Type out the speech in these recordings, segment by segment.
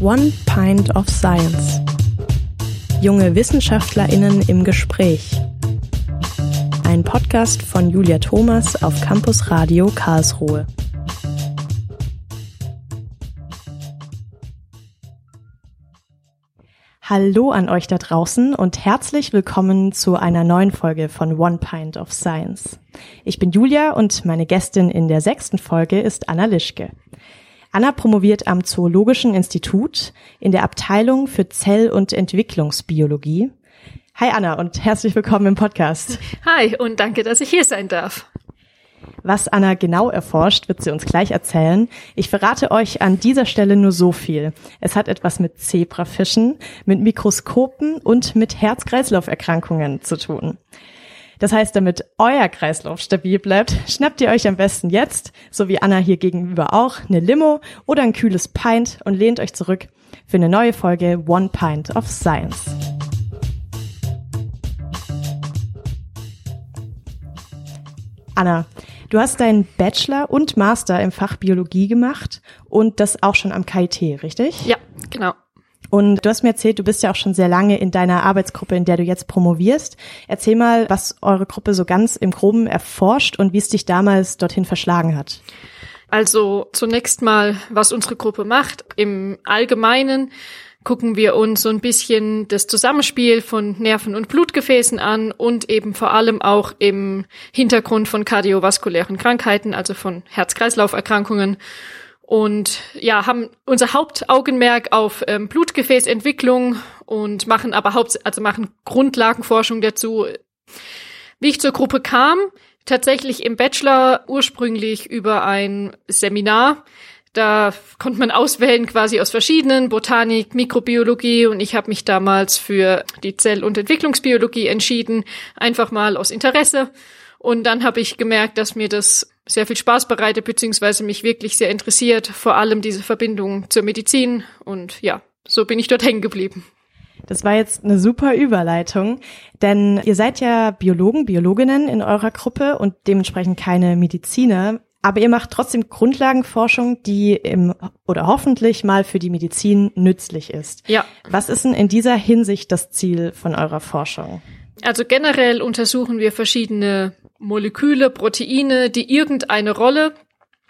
One Pint of Science. Junge WissenschaftlerInnen im Gespräch. Ein Podcast von Julia Thomas auf Campus Radio Karlsruhe. Hallo an euch da draußen und herzlich willkommen zu einer neuen Folge von One Pint of Science. Ich bin Julia und meine Gästin in der sechsten Folge ist Anna Lischke. Anna promoviert am Zoologischen Institut in der Abteilung für Zell- und Entwicklungsbiologie. Hi Anna und herzlich willkommen im Podcast. Hi und danke, dass ich hier sein darf. Was Anna genau erforscht, wird sie uns gleich erzählen. Ich verrate euch an dieser Stelle nur so viel. Es hat etwas mit Zebrafischen, mit Mikroskopen und mit Herz-Kreislauf-Erkrankungen zu tun. Das heißt, damit euer Kreislauf stabil bleibt, schnappt ihr euch am besten jetzt, so wie Anna hier gegenüber auch, eine Limo oder ein kühles Pint und lehnt euch zurück für eine neue Folge One Pint of Science. Anna, du hast deinen Bachelor und Master im Fach Biologie gemacht und das auch schon am KIT, richtig? Ja. Und du hast mir erzählt, du bist ja auch schon sehr lange in deiner Arbeitsgruppe, in der du jetzt promovierst. Erzähl mal, was eure Gruppe so ganz im Groben erforscht und wie es dich damals dorthin verschlagen hat. Also zunächst mal, was unsere Gruppe macht. Im Allgemeinen gucken wir uns so ein bisschen das Zusammenspiel von Nerven und Blutgefäßen an und eben vor allem auch im Hintergrund von kardiovaskulären Krankheiten, also von Herz-Kreislauf-Erkrankungen und ja, haben unser Hauptaugenmerk auf ähm, Blutgefäßentwicklung und machen aber Haupt also machen Grundlagenforschung dazu. Wie ich zur Gruppe kam, tatsächlich im Bachelor ursprünglich über ein Seminar. Da konnte man auswählen quasi aus verschiedenen Botanik, Mikrobiologie und ich habe mich damals für die Zell- und Entwicklungsbiologie entschieden, einfach mal aus Interesse. Und dann habe ich gemerkt, dass mir das sehr viel Spaß bereitet, beziehungsweise mich wirklich sehr interessiert, vor allem diese Verbindung zur Medizin. Und ja, so bin ich dort hängen geblieben. Das war jetzt eine super Überleitung, denn ihr seid ja Biologen, Biologinnen in eurer Gruppe und dementsprechend keine Mediziner. Aber ihr macht trotzdem Grundlagenforschung, die im oder hoffentlich mal für die Medizin nützlich ist. Ja. Was ist denn in dieser Hinsicht das Ziel von eurer Forschung? Also generell untersuchen wir verschiedene Moleküle, Proteine, die irgendeine Rolle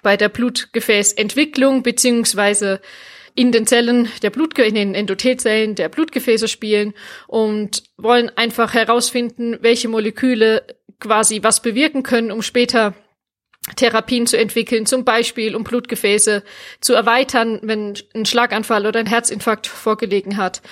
bei der Blutgefäßentwicklung beziehungsweise in den Zellen der Blutge in den Endothelzellen der Blutgefäße spielen und wollen einfach herausfinden, welche Moleküle quasi was bewirken können, um später Therapien zu entwickeln, zum Beispiel um Blutgefäße zu erweitern, wenn ein Schlaganfall oder ein Herzinfarkt vorgelegen hat.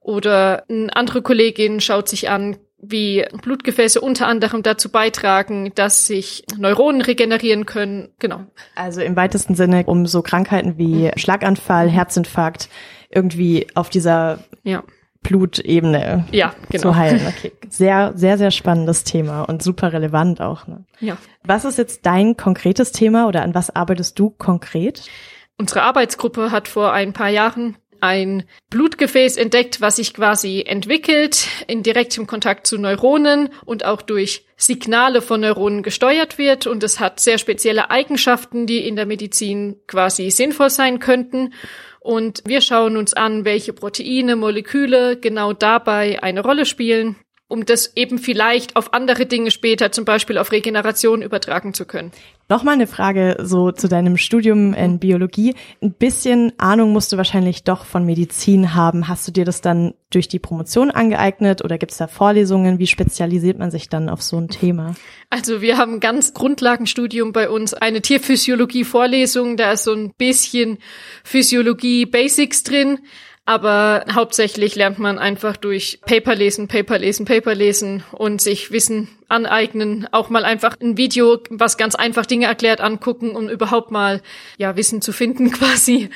Oder eine andere Kollegin schaut sich an, wie Blutgefäße unter anderem dazu beitragen, dass sich Neuronen regenerieren können. Genau. Also im weitesten Sinne um so Krankheiten wie Schlaganfall, Herzinfarkt irgendwie auf dieser ja. Blutebene ja, genau. zu heilen. Okay. Sehr, sehr, sehr spannendes Thema und super relevant auch. Ne? Ja. Was ist jetzt dein konkretes Thema oder an was arbeitest du konkret? Unsere Arbeitsgruppe hat vor ein paar Jahren ein Blutgefäß entdeckt, was sich quasi entwickelt, in direktem Kontakt zu Neuronen und auch durch Signale von Neuronen gesteuert wird. Und es hat sehr spezielle Eigenschaften, die in der Medizin quasi sinnvoll sein könnten. Und wir schauen uns an, welche Proteine, Moleküle genau dabei eine Rolle spielen um das eben vielleicht auf andere Dinge später, zum Beispiel auf Regeneration übertragen zu können. Nochmal eine Frage so zu deinem Studium in Biologie. Ein bisschen Ahnung musst du wahrscheinlich doch von Medizin haben. Hast du dir das dann durch die Promotion angeeignet oder gibt es da Vorlesungen? Wie spezialisiert man sich dann auf so ein Thema? Also wir haben ein ganz Grundlagenstudium bei uns, eine Tierphysiologie-Vorlesung. Da ist so ein bisschen Physiologie-Basics drin. Aber hauptsächlich lernt man einfach durch Paper lesen, Paper lesen, Paper lesen und sich Wissen aneignen. Auch mal einfach ein Video, was ganz einfach Dinge erklärt, angucken, um überhaupt mal, ja, Wissen zu finden quasi.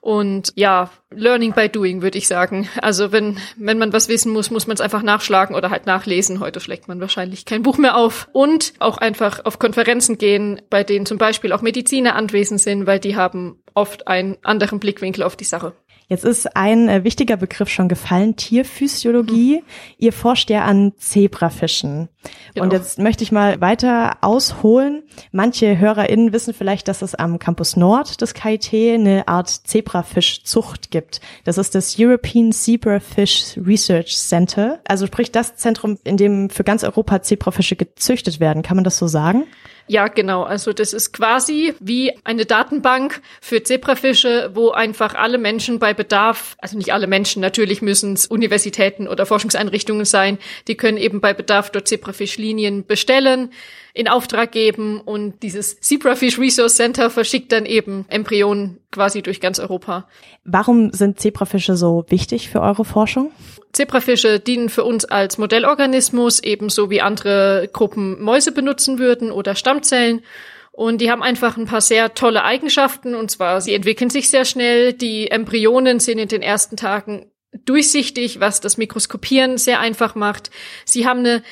Und ja, Learning by Doing, würde ich sagen. Also wenn, wenn man was wissen muss, muss man es einfach nachschlagen oder halt nachlesen. Heute schlägt man wahrscheinlich kein Buch mehr auf. Und auch einfach auf Konferenzen gehen, bei denen zum Beispiel auch Mediziner anwesend sind, weil die haben oft einen anderen Blickwinkel auf die Sache. Jetzt ist ein äh, wichtiger Begriff schon gefallen, Tierphysiologie. Mhm. Ihr forscht ja an Zebrafischen. Genau. Und jetzt möchte ich mal weiter ausholen. Manche HörerInnen wissen vielleicht, dass es am Campus Nord des KIT eine Art Zebrafischzucht gibt. Das ist das European Zebrafish Research Center. Also sprich das Zentrum, in dem für ganz Europa Zebrafische gezüchtet werden. Kann man das so sagen? Ja, genau. Also das ist quasi wie eine Datenbank für Zebrafische, wo einfach alle Menschen bei Bedarf, also nicht alle Menschen, natürlich müssen es Universitäten oder Forschungseinrichtungen sein, die können eben bei Bedarf dort Zebrafischlinien bestellen, in Auftrag geben und dieses Zebrafish Resource Center verschickt dann eben Embryonen quasi durch ganz Europa. Warum sind Zebrafische so wichtig für eure Forschung? Zebrafische dienen für uns als Modellorganismus, ebenso wie andere Gruppen Mäuse benutzen würden oder Stammzellen. Und die haben einfach ein paar sehr tolle Eigenschaften. Und zwar, sie entwickeln sich sehr schnell. Die Embryonen sind in den ersten Tagen durchsichtig, was das Mikroskopieren sehr einfach macht. Sie haben eine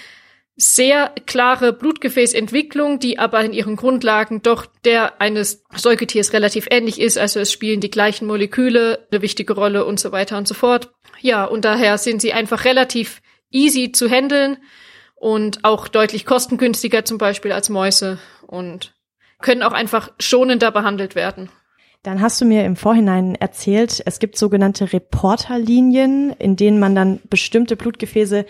sehr klare Blutgefäßentwicklung, die aber in ihren Grundlagen doch der eines Säugetiers relativ ähnlich ist. Also es spielen die gleichen Moleküle eine wichtige Rolle und so weiter und so fort. Ja, und daher sind sie einfach relativ easy zu handeln und auch deutlich kostengünstiger zum Beispiel als Mäuse und können auch einfach schonender behandelt werden. Dann hast du mir im Vorhinein erzählt, es gibt sogenannte Reporterlinien, in denen man dann bestimmte Blutgefäße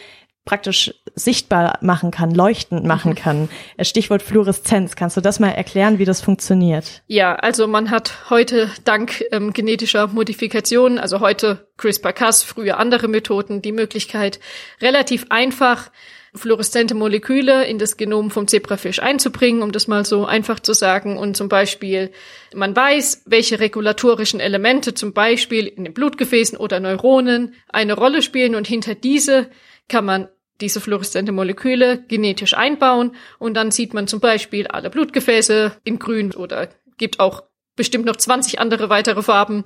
praktisch sichtbar machen kann, leuchtend machen mhm. kann. Stichwort Fluoreszenz. Kannst du das mal erklären, wie das funktioniert? Ja, also man hat heute dank ähm, genetischer Modifikationen, also heute CRISPR-Cas, früher andere Methoden, die Möglichkeit, relativ einfach fluoreszente Moleküle in das Genom vom Zebrafisch einzubringen, um das mal so einfach zu sagen. Und zum Beispiel, man weiß, welche regulatorischen Elemente zum Beispiel in den Blutgefäßen oder Neuronen eine Rolle spielen und hinter diese kann man diese fluoreszente Moleküle genetisch einbauen und dann sieht man zum Beispiel alle Blutgefäße in grün oder gibt auch bestimmt noch 20 andere weitere Farben.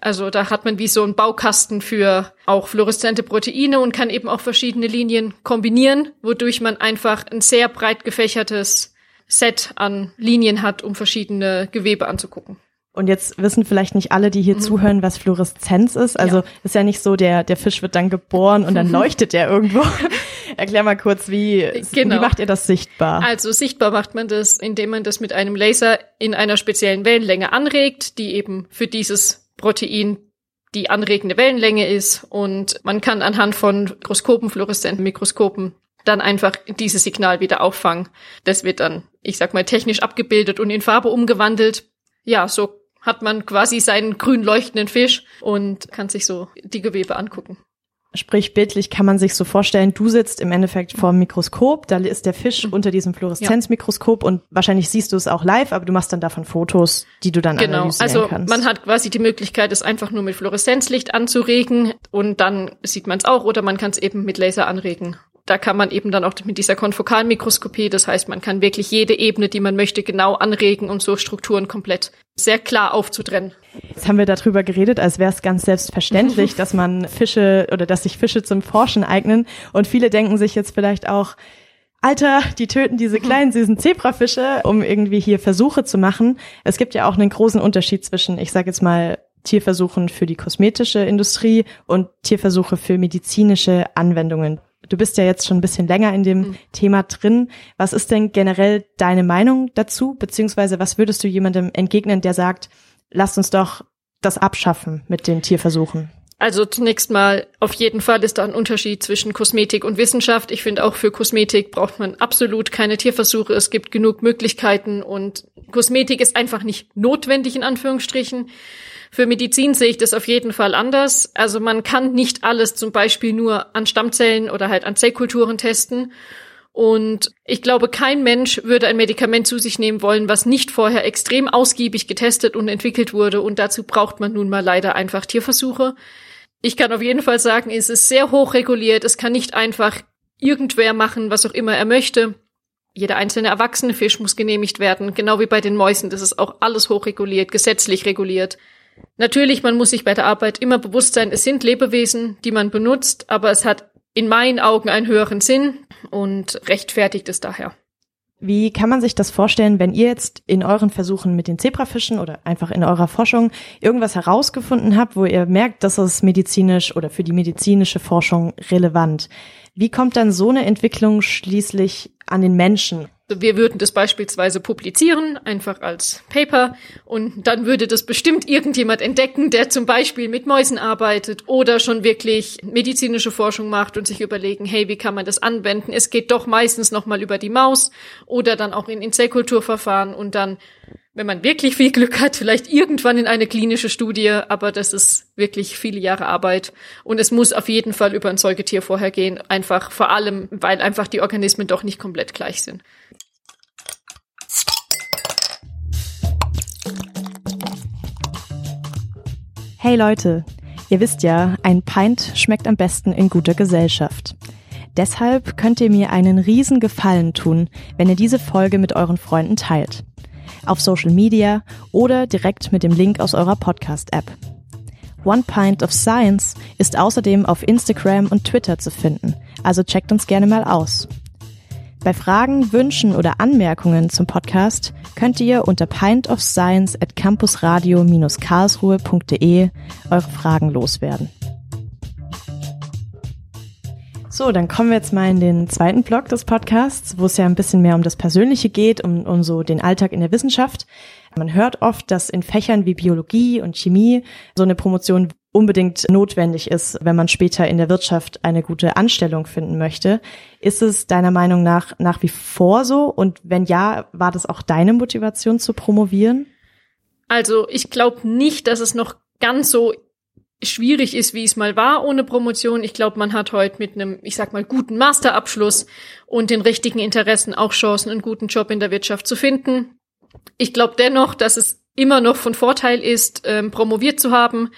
Also da hat man wie so einen Baukasten für auch fluoreszente Proteine und kann eben auch verschiedene Linien kombinieren, wodurch man einfach ein sehr breit gefächertes Set an Linien hat, um verschiedene Gewebe anzugucken. Und jetzt wissen vielleicht nicht alle, die hier mhm. zuhören, was Fluoreszenz ist. Also ja. ist ja nicht so, der, der Fisch wird dann geboren und dann leuchtet der irgendwo. Erklär mal kurz, wie, genau. wie macht ihr das sichtbar? Also sichtbar macht man das, indem man das mit einem Laser in einer speziellen Wellenlänge anregt, die eben für dieses Protein die anregende Wellenlänge ist. Und man kann anhand von Mikroskopen, fluoreszenten Mikroskopen, dann einfach dieses Signal wieder auffangen. Das wird dann, ich sag mal, technisch abgebildet und in Farbe umgewandelt. Ja, so hat man quasi seinen grün leuchtenden Fisch und kann sich so die Gewebe angucken. Sprich, bildlich kann man sich so vorstellen, du sitzt im Endeffekt vor dem Mikroskop, da ist der Fisch mhm. unter diesem Fluoreszenzmikroskop und wahrscheinlich siehst du es auch live, aber du machst dann davon Fotos, die du dann genau. analysieren also, kannst. Also man hat quasi die Möglichkeit, es einfach nur mit Fluoreszenzlicht anzuregen und dann sieht man es auch oder man kann es eben mit Laser anregen da kann man eben dann auch mit dieser Konfokalmikroskopie, das heißt, man kann wirklich jede Ebene, die man möchte, genau anregen und so Strukturen komplett sehr klar aufzutrennen. Jetzt haben wir darüber geredet, als wäre es ganz selbstverständlich, dass man Fische oder dass sich Fische zum Forschen eignen. Und viele denken sich jetzt vielleicht auch, Alter, die töten diese kleinen süßen Zebrafische, um irgendwie hier Versuche zu machen. Es gibt ja auch einen großen Unterschied zwischen, ich sage jetzt mal, Tierversuchen für die kosmetische Industrie und Tierversuche für medizinische Anwendungen. Du bist ja jetzt schon ein bisschen länger in dem mhm. Thema drin. Was ist denn generell deine Meinung dazu? Beziehungsweise was würdest du jemandem entgegnen, der sagt, lasst uns doch das abschaffen mit den Tierversuchen? Also zunächst mal, auf jeden Fall ist da ein Unterschied zwischen Kosmetik und Wissenschaft. Ich finde auch für Kosmetik braucht man absolut keine Tierversuche. Es gibt genug Möglichkeiten und Kosmetik ist einfach nicht notwendig in Anführungsstrichen. Für Medizin sehe ich das auf jeden Fall anders. Also man kann nicht alles zum Beispiel nur an Stammzellen oder halt an Zellkulturen testen. Und ich glaube, kein Mensch würde ein Medikament zu sich nehmen wollen, was nicht vorher extrem ausgiebig getestet und entwickelt wurde. Und dazu braucht man nun mal leider einfach Tierversuche. Ich kann auf jeden Fall sagen, es ist sehr hoch reguliert. Es kann nicht einfach irgendwer machen, was auch immer er möchte. Jeder einzelne erwachsene Fisch muss genehmigt werden, genau wie bei den Mäusen. Das ist auch alles hochreguliert, gesetzlich reguliert. Natürlich, man muss sich bei der Arbeit immer bewusst sein, es sind Lebewesen, die man benutzt, aber es hat in meinen Augen einen höheren Sinn und rechtfertigt es daher. Wie kann man sich das vorstellen, wenn ihr jetzt in euren Versuchen mit den Zebrafischen oder einfach in eurer Forschung irgendwas herausgefunden habt, wo ihr merkt, dass es medizinisch oder für die medizinische Forschung relevant? Wie kommt dann so eine Entwicklung schließlich an den Menschen? Wir würden das beispielsweise publizieren, einfach als Paper, und dann würde das bestimmt irgendjemand entdecken, der zum Beispiel mit Mäusen arbeitet oder schon wirklich medizinische Forschung macht und sich überlegen, hey, wie kann man das anwenden? Es geht doch meistens nochmal über die Maus oder dann auch in Inselkulturverfahren und dann wenn man wirklich viel Glück hat, vielleicht irgendwann in eine klinische Studie, aber das ist wirklich viele Jahre Arbeit. Und es muss auf jeden Fall über ein Säugetier vorher gehen, einfach vor allem, weil einfach die Organismen doch nicht komplett gleich sind. Hey Leute, ihr wisst ja, ein Pint schmeckt am besten in guter Gesellschaft. Deshalb könnt ihr mir einen riesen Gefallen tun, wenn ihr diese Folge mit euren Freunden teilt auf Social Media oder direkt mit dem Link aus eurer Podcast-App. One Pint of Science ist außerdem auf Instagram und Twitter zu finden, also checkt uns gerne mal aus. Bei Fragen, Wünschen oder Anmerkungen zum Podcast könnt ihr unter pintofscience at campusradio-karlsruhe.de eure Fragen loswerden. So, dann kommen wir jetzt mal in den zweiten Block des Podcasts, wo es ja ein bisschen mehr um das Persönliche geht, um, um so den Alltag in der Wissenschaft. Man hört oft, dass in Fächern wie Biologie und Chemie so eine Promotion unbedingt notwendig ist, wenn man später in der Wirtschaft eine gute Anstellung finden möchte. Ist es deiner Meinung nach nach wie vor so? Und wenn ja, war das auch deine Motivation zu promovieren? Also ich glaube nicht, dass es noch ganz so schwierig ist, wie es mal war ohne Promotion. Ich glaube, man hat heute mit einem, ich sag mal, guten Masterabschluss und den richtigen Interessen auch Chancen, einen guten Job in der Wirtschaft zu finden. Ich glaube dennoch, dass es immer noch von Vorteil ist, ähm, promoviert zu haben,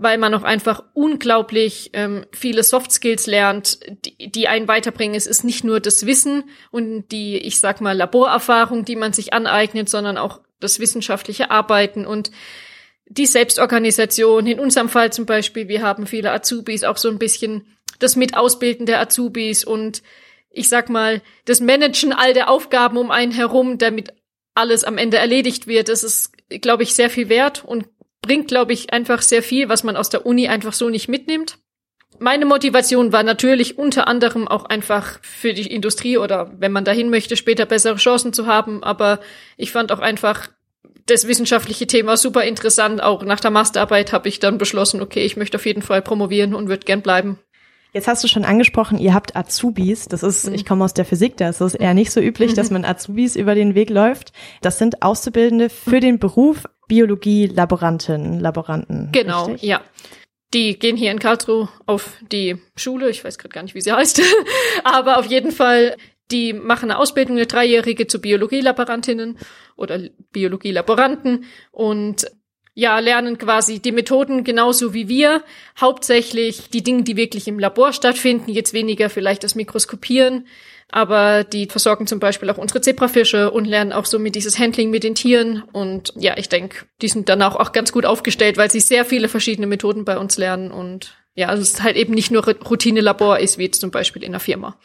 weil man auch einfach unglaublich ähm, viele Soft Skills lernt, die, die einen weiterbringen. Es ist nicht nur das Wissen und die, ich sag mal, Laborerfahrung, die man sich aneignet, sondern auch das wissenschaftliche Arbeiten und die Selbstorganisation. In unserem Fall zum Beispiel, wir haben viele Azubis, auch so ein bisschen das Mitausbilden der Azubis und ich sag mal, das Managen all der Aufgaben um einen herum, damit alles am Ende erledigt wird. Das ist, glaube ich, sehr viel wert und bringt, glaube ich, einfach sehr viel, was man aus der Uni einfach so nicht mitnimmt. Meine Motivation war natürlich unter anderem auch einfach für die Industrie oder wenn man dahin möchte, später bessere Chancen zu haben. Aber ich fand auch einfach das wissenschaftliche Thema super interessant. Auch nach der Masterarbeit habe ich dann beschlossen, okay, ich möchte auf jeden Fall promovieren und würde gern bleiben. Jetzt hast du schon angesprochen, ihr habt Azubis. Das ist, mhm. ich komme aus der Physik, da ist es eher nicht so üblich, dass man Azubis über den Weg läuft. Das sind Auszubildende für den Beruf Biologie-Laborantinnen, Laboranten. Genau, richtig? ja. Die gehen hier in Karlsruhe auf die Schule, ich weiß gerade gar nicht, wie sie heißt, aber auf jeden Fall die machen eine Ausbildung, eine dreijährige zu Biologielaborantinnen oder Biologielaboranten und ja, lernen quasi die Methoden genauso wie wir. Hauptsächlich die Dinge, die wirklich im Labor stattfinden, jetzt weniger vielleicht das Mikroskopieren, aber die versorgen zum Beispiel auch unsere Zebrafische und lernen auch so mit dieses Handling mit den Tieren. Und ja, ich denke, die sind dann auch, auch ganz gut aufgestellt, weil sie sehr viele verschiedene Methoden bei uns lernen und ja, also es ist halt eben nicht nur Routine-Labor ist, wie jetzt zum Beispiel in einer Firma.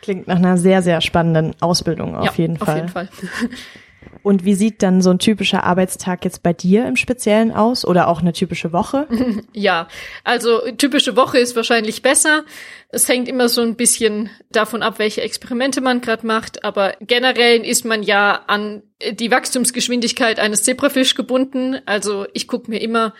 Klingt nach einer sehr, sehr spannenden Ausbildung auf ja, jeden Fall. Auf jeden Fall. Und wie sieht dann so ein typischer Arbeitstag jetzt bei dir im Speziellen aus oder auch eine typische Woche? Ja, also typische Woche ist wahrscheinlich besser. Es hängt immer so ein bisschen davon ab, welche Experimente man gerade macht, aber generell ist man ja an die Wachstumsgeschwindigkeit eines Zebrafisch gebunden. Also ich gucke mir immer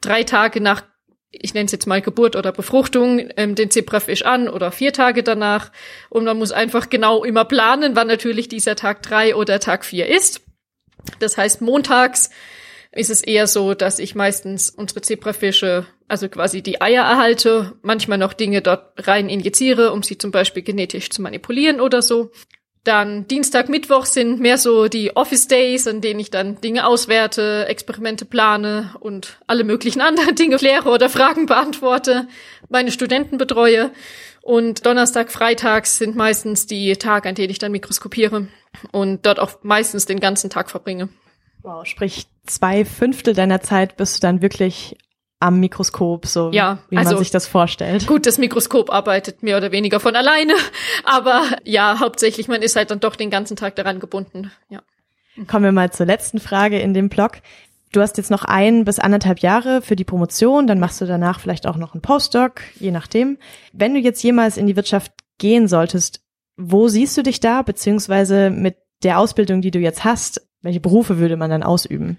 drei Tage nach ich nenne es jetzt mal Geburt oder Befruchtung, ähm, den Zebrafisch an oder vier Tage danach. Und man muss einfach genau immer planen, wann natürlich dieser Tag drei oder Tag vier ist. Das heißt, montags ist es eher so, dass ich meistens unsere Zebrafische, also quasi die Eier erhalte, manchmal noch Dinge dort rein injiziere, um sie zum Beispiel genetisch zu manipulieren oder so. Dann Dienstag, Mittwoch sind mehr so die Office Days, an denen ich dann Dinge auswerte, Experimente plane und alle möglichen anderen Dinge kläre oder Fragen beantworte, meine Studenten betreue. Und Donnerstag, Freitags sind meistens die Tage, an denen ich dann mikroskopiere und dort auch meistens den ganzen Tag verbringe. Wow, sprich zwei Fünftel deiner Zeit bist du dann wirklich am Mikroskop, so Ja, wie also- man sich das vorstellt. Gut, das Mikroskop arbeitet mehr oder weniger von alleine, aber ja, hauptsächlich, man ist halt dann doch den ganzen Tag daran gebunden. Ja. Kommen wir mal zur letzten Frage in dem Blog. Du hast jetzt noch ein bis anderthalb Jahre für die Promotion, dann machst du danach vielleicht auch noch einen Postdoc, je nachdem. Wenn du jetzt jemals in die Wirtschaft gehen solltest, wo siehst du dich da, beziehungsweise mit der Ausbildung, die du jetzt hast, welche Berufe würde man dann ausüben?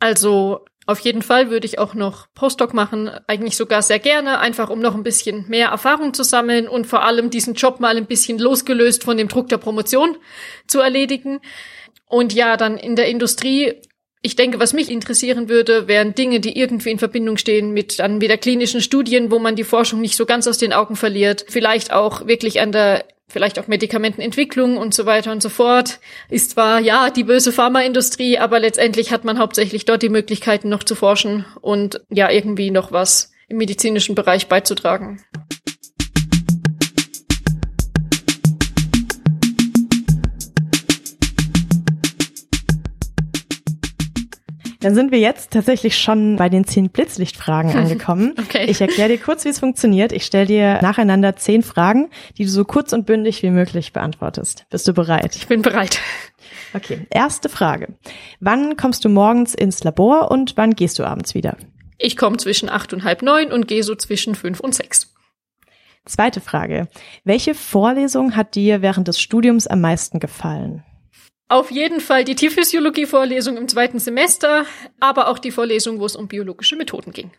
Also auf jeden Fall würde ich auch noch Postdoc machen, eigentlich sogar sehr gerne, einfach um noch ein bisschen mehr Erfahrung zu sammeln und vor allem diesen Job mal ein bisschen losgelöst von dem Druck der Promotion zu erledigen. Und ja, dann in der Industrie, ich denke, was mich interessieren würde, wären Dinge, die irgendwie in Verbindung stehen mit dann wieder klinischen Studien, wo man die Forschung nicht so ganz aus den Augen verliert. Vielleicht auch wirklich an der vielleicht auch Medikamentenentwicklung und so weiter und so fort. Ist zwar, ja, die böse Pharmaindustrie, aber letztendlich hat man hauptsächlich dort die Möglichkeiten noch zu forschen und ja, irgendwie noch was im medizinischen Bereich beizutragen. Dann sind wir jetzt tatsächlich schon bei den zehn Blitzlichtfragen angekommen. Okay. Ich erkläre dir kurz, wie es funktioniert. Ich stelle dir nacheinander zehn Fragen, die du so kurz und bündig wie möglich beantwortest. Bist du bereit? Ich bin bereit. Okay, erste Frage. Wann kommst du morgens ins Labor und wann gehst du abends wieder? Ich komme zwischen acht und halb neun und gehe so zwischen fünf und sechs. Zweite Frage. Welche Vorlesung hat dir während des Studiums am meisten gefallen? Auf jeden Fall die Tierphysiologie-Vorlesung im zweiten Semester, aber auch die Vorlesung, wo es um biologische Methoden ging.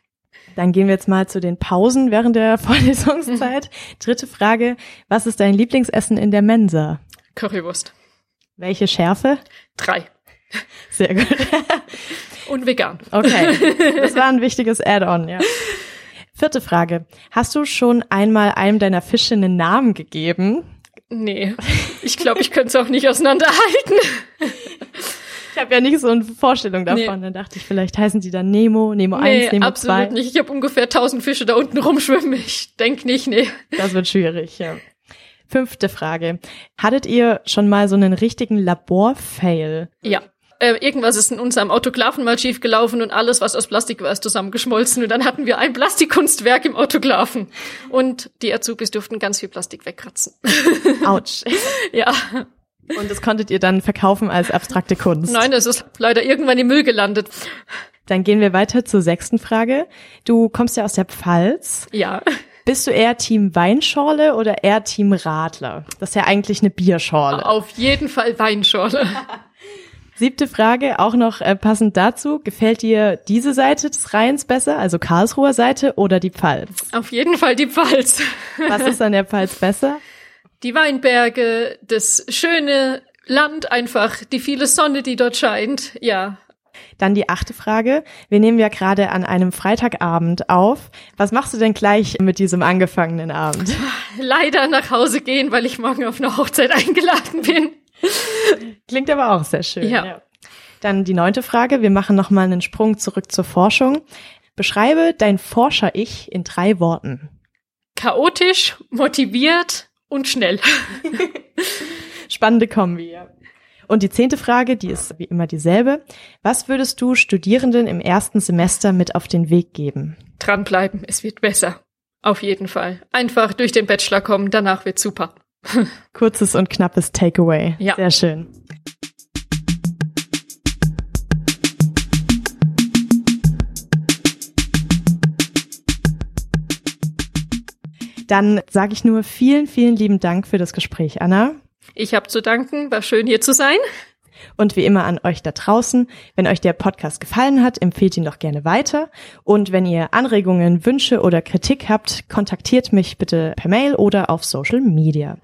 Dann gehen wir jetzt mal zu den Pausen während der Vorlesungszeit. Dritte Frage. Was ist dein Lieblingsessen in der Mensa? Currywurst. Welche Schärfe? Drei. Sehr gut. Und vegan. Okay, das war ein wichtiges Add-on, ja. Vierte Frage. Hast du schon einmal einem deiner Fische einen Namen gegeben? Nee, ich glaube, ich könnte es auch nicht auseinanderhalten. Ich habe ja nicht so eine Vorstellung davon. Nee. Dann dachte ich, vielleicht heißen die dann Nemo, Nemo Nee, 1, Nemo absolut 2. nicht. Ich habe ungefähr tausend Fische da unten rumschwimmen. Ich denk nicht, nee. Das wird schwierig, ja. Fünfte Frage. Hattet ihr schon mal so einen richtigen Labor-Fail? Ja. Äh, irgendwas ist in unserem Autoklaven mal schief gelaufen und alles, was aus Plastik war, ist zusammengeschmolzen. Und dann hatten wir ein Plastikkunstwerk im Autoklaven. Und die Azubis durften ganz viel Plastik wegkratzen. Autsch. ja. Und das konntet ihr dann verkaufen als abstrakte Kunst? Nein, es ist leider irgendwann im Müll gelandet. Dann gehen wir weiter zur sechsten Frage. Du kommst ja aus der Pfalz. Ja. Bist du eher Team Weinschorle oder eher Team Radler? Das ist ja eigentlich eine Bierschorle. Auf jeden Fall Weinschorle. Siebte Frage, auch noch äh, passend dazu. Gefällt dir diese Seite des Rheins besser, also Karlsruher Seite oder die Pfalz? Auf jeden Fall die Pfalz. Was ist an der Pfalz besser? Die Weinberge, das schöne Land einfach, die viele Sonne, die dort scheint. Ja. Dann die achte Frage. Wir nehmen ja gerade an einem Freitagabend auf. Was machst du denn gleich mit diesem angefangenen Abend? Leider nach Hause gehen, weil ich morgen auf eine Hochzeit eingeladen bin. Klingt aber auch sehr schön. Ja. Dann die neunte Frage. Wir machen nochmal einen Sprung zurück zur Forschung. Beschreibe dein Forscher-Ich in drei Worten. Chaotisch, motiviert und schnell. Spannende Kombi. Ja. Und die zehnte Frage, die ist wie immer dieselbe. Was würdest du Studierenden im ersten Semester mit auf den Weg geben? Dranbleiben, es wird besser. Auf jeden Fall. Einfach durch den Bachelor kommen, danach wird super. Kurzes und knappes Takeaway. Ja. Sehr schön. Dann sage ich nur vielen, vielen lieben Dank für das Gespräch, Anna. Ich habe zu danken, war schön hier zu sein. Und wie immer an euch da draußen, wenn euch der Podcast gefallen hat, empfehlt ihn doch gerne weiter. Und wenn ihr Anregungen, Wünsche oder Kritik habt, kontaktiert mich bitte per Mail oder auf Social Media.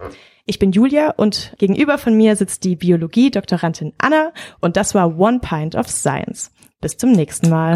Ich bin Julia und gegenüber von mir sitzt die Biologie-Doktorandin Anna und das war One Pint of Science. Bis zum nächsten Mal.